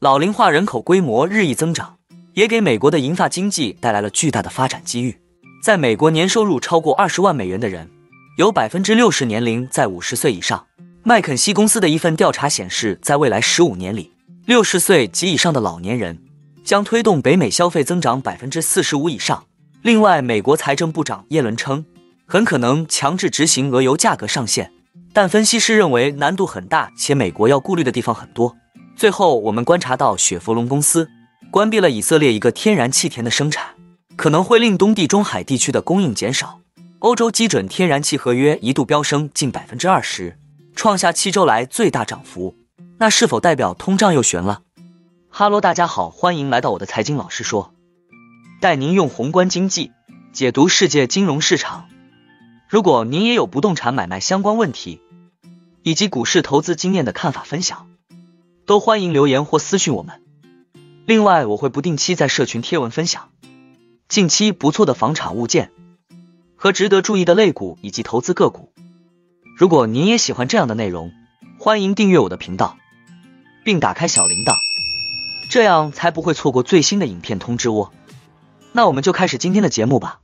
老龄化人口规模日益增长，也给美国的银发经济带来了巨大的发展机遇。在美国，年收入超过二十万美元的人，有百分之六十年龄在五十岁以上。麦肯锡公司的一份调查显示，在未来十五年里，六十岁及以上的老年人将推动北美消费增长百分之四十五以上。另外，美国财政部长耶伦称，很可能强制执行俄油价格上限，但分析师认为难度很大，且美国要顾虑的地方很多。最后，我们观察到雪佛龙公司关闭了以色列一个天然气田的生产，可能会令东地中海地区的供应减少。欧洲基准天然气合约一度飙升近百分之二十，创下七周来最大涨幅。那是否代表通胀又悬了？哈喽，大家好，欢迎来到我的财经老师说，带您用宏观经济解读世界金融市场。如果您也有不动产买卖相关问题，以及股市投资经验的看法分享。都欢迎留言或私信我们。另外，我会不定期在社群贴文分享近期不错的房产物件和值得注意的类股以及投资个股。如果您也喜欢这样的内容，欢迎订阅我的频道，并打开小铃铛，这样才不会错过最新的影片通知哦。那我们就开始今天的节目吧。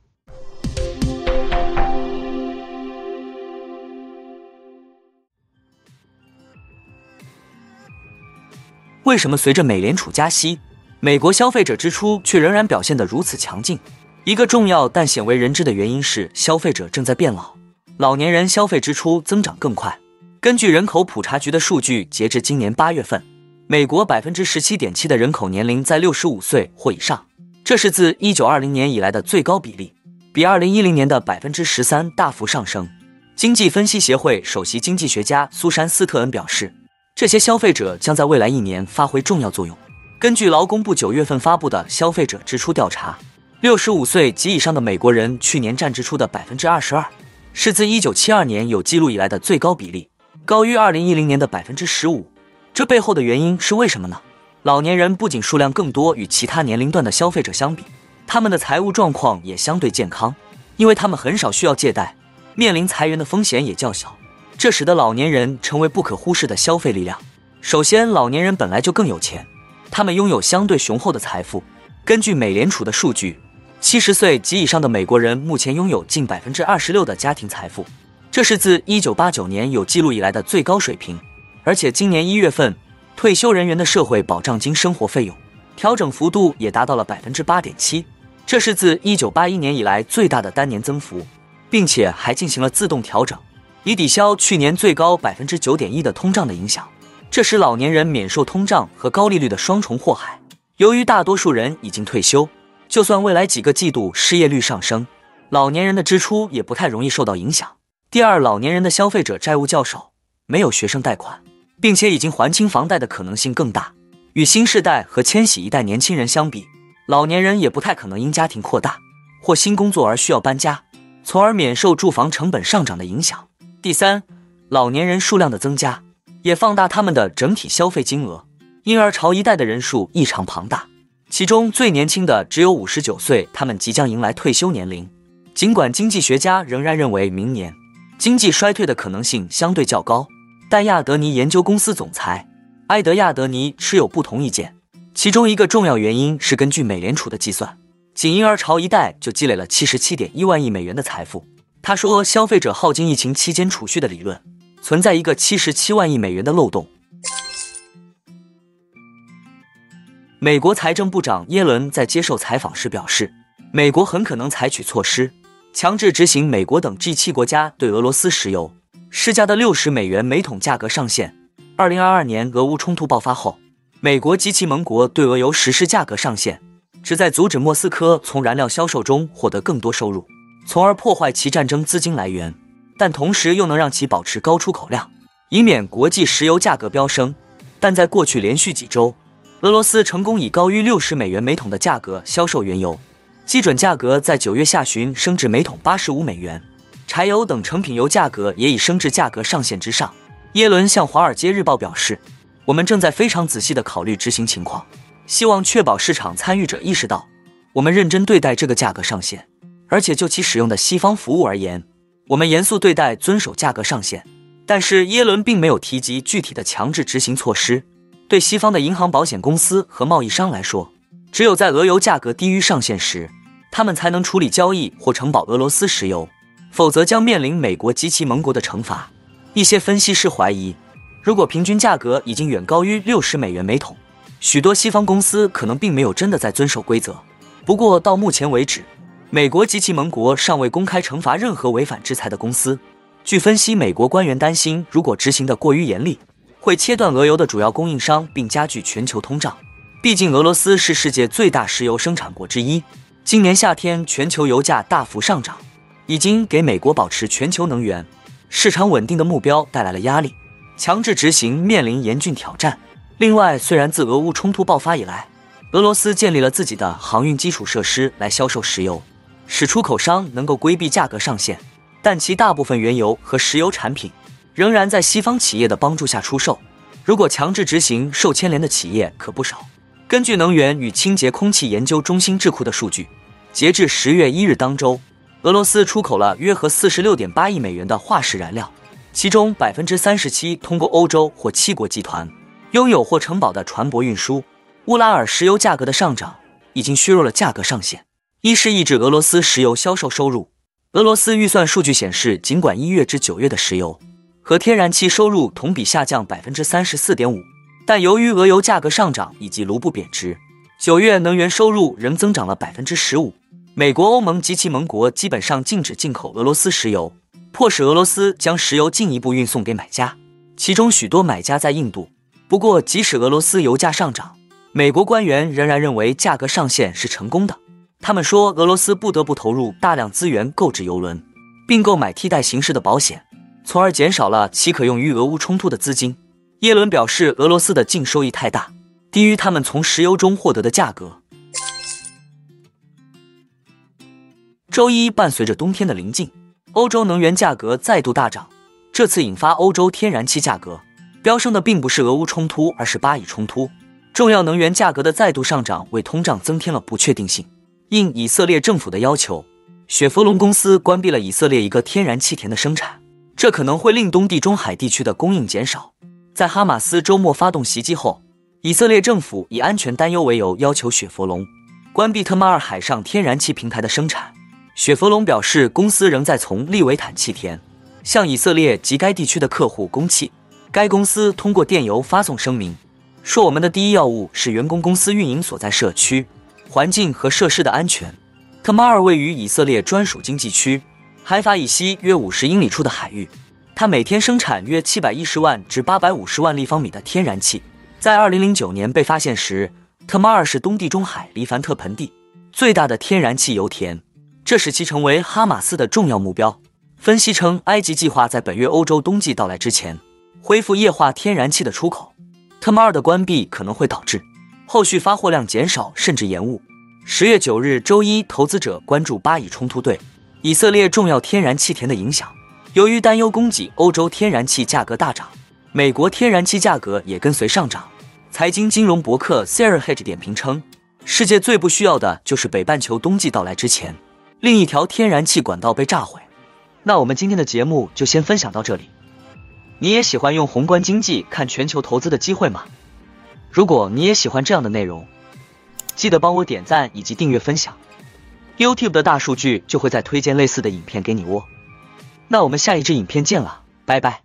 为什么随着美联储加息，美国消费者支出却仍然表现得如此强劲？一个重要但鲜为人知的原因是消费者正在变老，老年人消费支出增长更快。根据人口普查局的数据，截至今年八月份，美国百分之十七点七的人口年龄在六十五岁或以上，这是自一九二零年以来的最高比例，比二零一零年的百分之十三大幅上升。经济分析协会首席经济学家苏珊·斯特恩表示。这些消费者将在未来一年发挥重要作用。根据劳工部九月份发布的消费者支出调查，六十五岁及以上的美国人去年占支出的百分之二十二，是自一九七二年有记录以来的最高比例，高于二零一零年的百分之十五。这背后的原因是为什么呢？老年人不仅数量更多，与其他年龄段的消费者相比，他们的财务状况也相对健康，因为他们很少需要借贷，面临裁员的风险也较小。这使得老年人成为不可忽视的消费力量。首先，老年人本来就更有钱，他们拥有相对雄厚的财富。根据美联储的数据，七十岁及以上的美国人目前拥有近百分之二十六的家庭财富，这是自一九八九年有记录以来的最高水平。而且，今年一月份，退休人员的社会保障金生活费用调整幅度也达到了百分之八点七，这是自一九八一年以来最大的单年增幅，并且还进行了自动调整。以抵消去年最高百分之九点一的通胀的影响，这使老年人免受通胀和高利率的双重祸害。由于大多数人已经退休，就算未来几个季度失业率上升，老年人的支出也不太容易受到影响。第二，老年人的消费者债务较少，没有学生贷款，并且已经还清房贷的可能性更大。与新世代和千禧一代年轻人相比，老年人也不太可能因家庭扩大或新工作而需要搬家，从而免受住房成本上涨的影响。第三，老年人数量的增加也放大他们的整体消费金额，婴儿潮一代的人数异常庞大，其中最年轻的只有五十九岁，他们即将迎来退休年龄。尽管经济学家仍然认为明年经济衰退的可能性相对较高，但亚德尼研究公司总裁埃德亚德尼持有不同意见。其中一个重要原因是，根据美联储的计算，仅婴儿潮一代就积累了七十七点一万亿美元的财富。他说，消费者耗尽疫情期间储蓄的理论存在一个七十七万亿美元的漏洞。美国财政部长耶伦在接受采访时表示，美国很可能采取措施，强制执行美国等 G 七国家对俄罗斯石油施加的六十美元每桶价格上限。二零二二年俄乌冲突爆发后，美国及其盟国对俄油实施价格上限，旨在阻止莫斯科从燃料销售中获得更多收入。从而破坏其战争资金来源，但同时又能让其保持高出口量，以免国际石油价格飙升。但在过去连续几周，俄罗斯成功以高于六十美元每桶的价格销售原油，基准价格在九月下旬升至每桶八十五美元。柴油等成品油价格也已升至价格上限之上。耶伦向《华尔街日报》表示：“我们正在非常仔细地考虑执行情况，希望确保市场参与者意识到，我们认真对待这个价格上限。”而且就其使用的西方服务而言，我们严肃对待遵守价格上限。但是耶伦并没有提及具体的强制执行措施，对西方的银行、保险公司和贸易商来说，只有在俄油价格低于上限时，他们才能处理交易或承保俄罗斯石油，否则将面临美国及其盟国的惩罚。一些分析师怀疑，如果平均价格已经远高于六十美元每桶，许多西方公司可能并没有真的在遵守规则。不过到目前为止，美国及其盟国尚未公开惩罚任何违反制裁的公司。据分析，美国官员担心，如果执行的过于严厉，会切断俄油的主要供应商，并加剧全球通胀。毕竟，俄罗斯是世界最大石油生产国之一。今年夏天，全球油价大幅上涨，已经给美国保持全球能源市场稳定的目标带来了压力，强制执行面临严峻挑战。另外，虽然自俄乌冲突爆发以来，俄罗斯建立了自己的航运基础设施来销售石油，使出口商能够规避价格上限，但其大部分原油和石油产品。仍然在西方企业的帮助下出售。如果强制执行，受牵连的企业可不少。根据能源与清洁空气研究中心智库的数据，截至十月一日当周，俄罗斯出口了约合四十六点八亿美元的化石燃料，其中百分之三十七通过欧洲或七国集团拥有或承保的船舶运输。乌拉尔石油价格的上涨已经削弱了价格上限，一是抑制俄罗斯石油销售收入。俄罗斯预算数据显示，尽管一月至九月的石油和天然气收入同比下降百分之三十四点五，但由于俄油价格上涨以及卢布贬值，九月能源收入仍增长了百分之十五。美国、欧盟及其盟国基本上禁止进口俄罗斯石油，迫使俄罗斯将石油进一步运送给买家，其中许多买家在印度。不过，即使俄罗斯油价上涨，美国官员仍然认为价格上限是成功的。他们说，俄罗斯不得不投入大量资源购置油轮，并购买替代形式的保险。从而减少了其可用于俄乌冲突的资金。耶伦表示，俄罗斯的净收益太大，低于他们从石油中获得的价格。周一，伴随着冬天的临近，欧洲能源价格再度大涨。这次引发欧洲天然气价格飙升的并不是俄乌冲突，而是巴以冲突。重要能源价格的再度上涨为通胀增添了不确定性。应以色列政府的要求，雪佛龙公司关闭了以色列一个天然气田的生产。这可能会令东地中海地区的供应减少。在哈马斯周末发动袭击后，以色列政府以安全担忧为由，要求雪佛龙关闭特马尔海上天然气平台的生产。雪佛龙表示，公司仍在从利维坦气田向以色列及该地区的客户供气。该公司通过电邮发送声明说：“我们的第一要务是员工公司运营所在社区环境和设施的安全。”特马尔位于以色列专属经济区。海法以西约五十英里处的海域，它每天生产约七百一十万至八百五十万立方米的天然气。在二零零九年被发现时，特马尔是东地中海黎凡特盆地最大的天然气油田，这使其成为哈马斯的重要目标。分析称，埃及计划在本月欧洲冬季到来之前恢复液化天然气的出口。特马尔的关闭可能会导致后续发货量减少甚至延误。十月九日周一，投资者关注巴以冲突对。以色列重要天然气田的影响，由于担忧供给，欧洲天然气价格大涨，美国天然气价格也跟随上涨。财经金融博客 Sarah Hedge 点评称，世界最不需要的就是北半球冬季到来之前，另一条天然气管道被炸毁。那我们今天的节目就先分享到这里。你也喜欢用宏观经济看全球投资的机会吗？如果你也喜欢这样的内容，记得帮我点赞以及订阅分享。YouTube 的大数据就会再推荐类似的影片给你哦。那我们下一支影片见了，拜拜。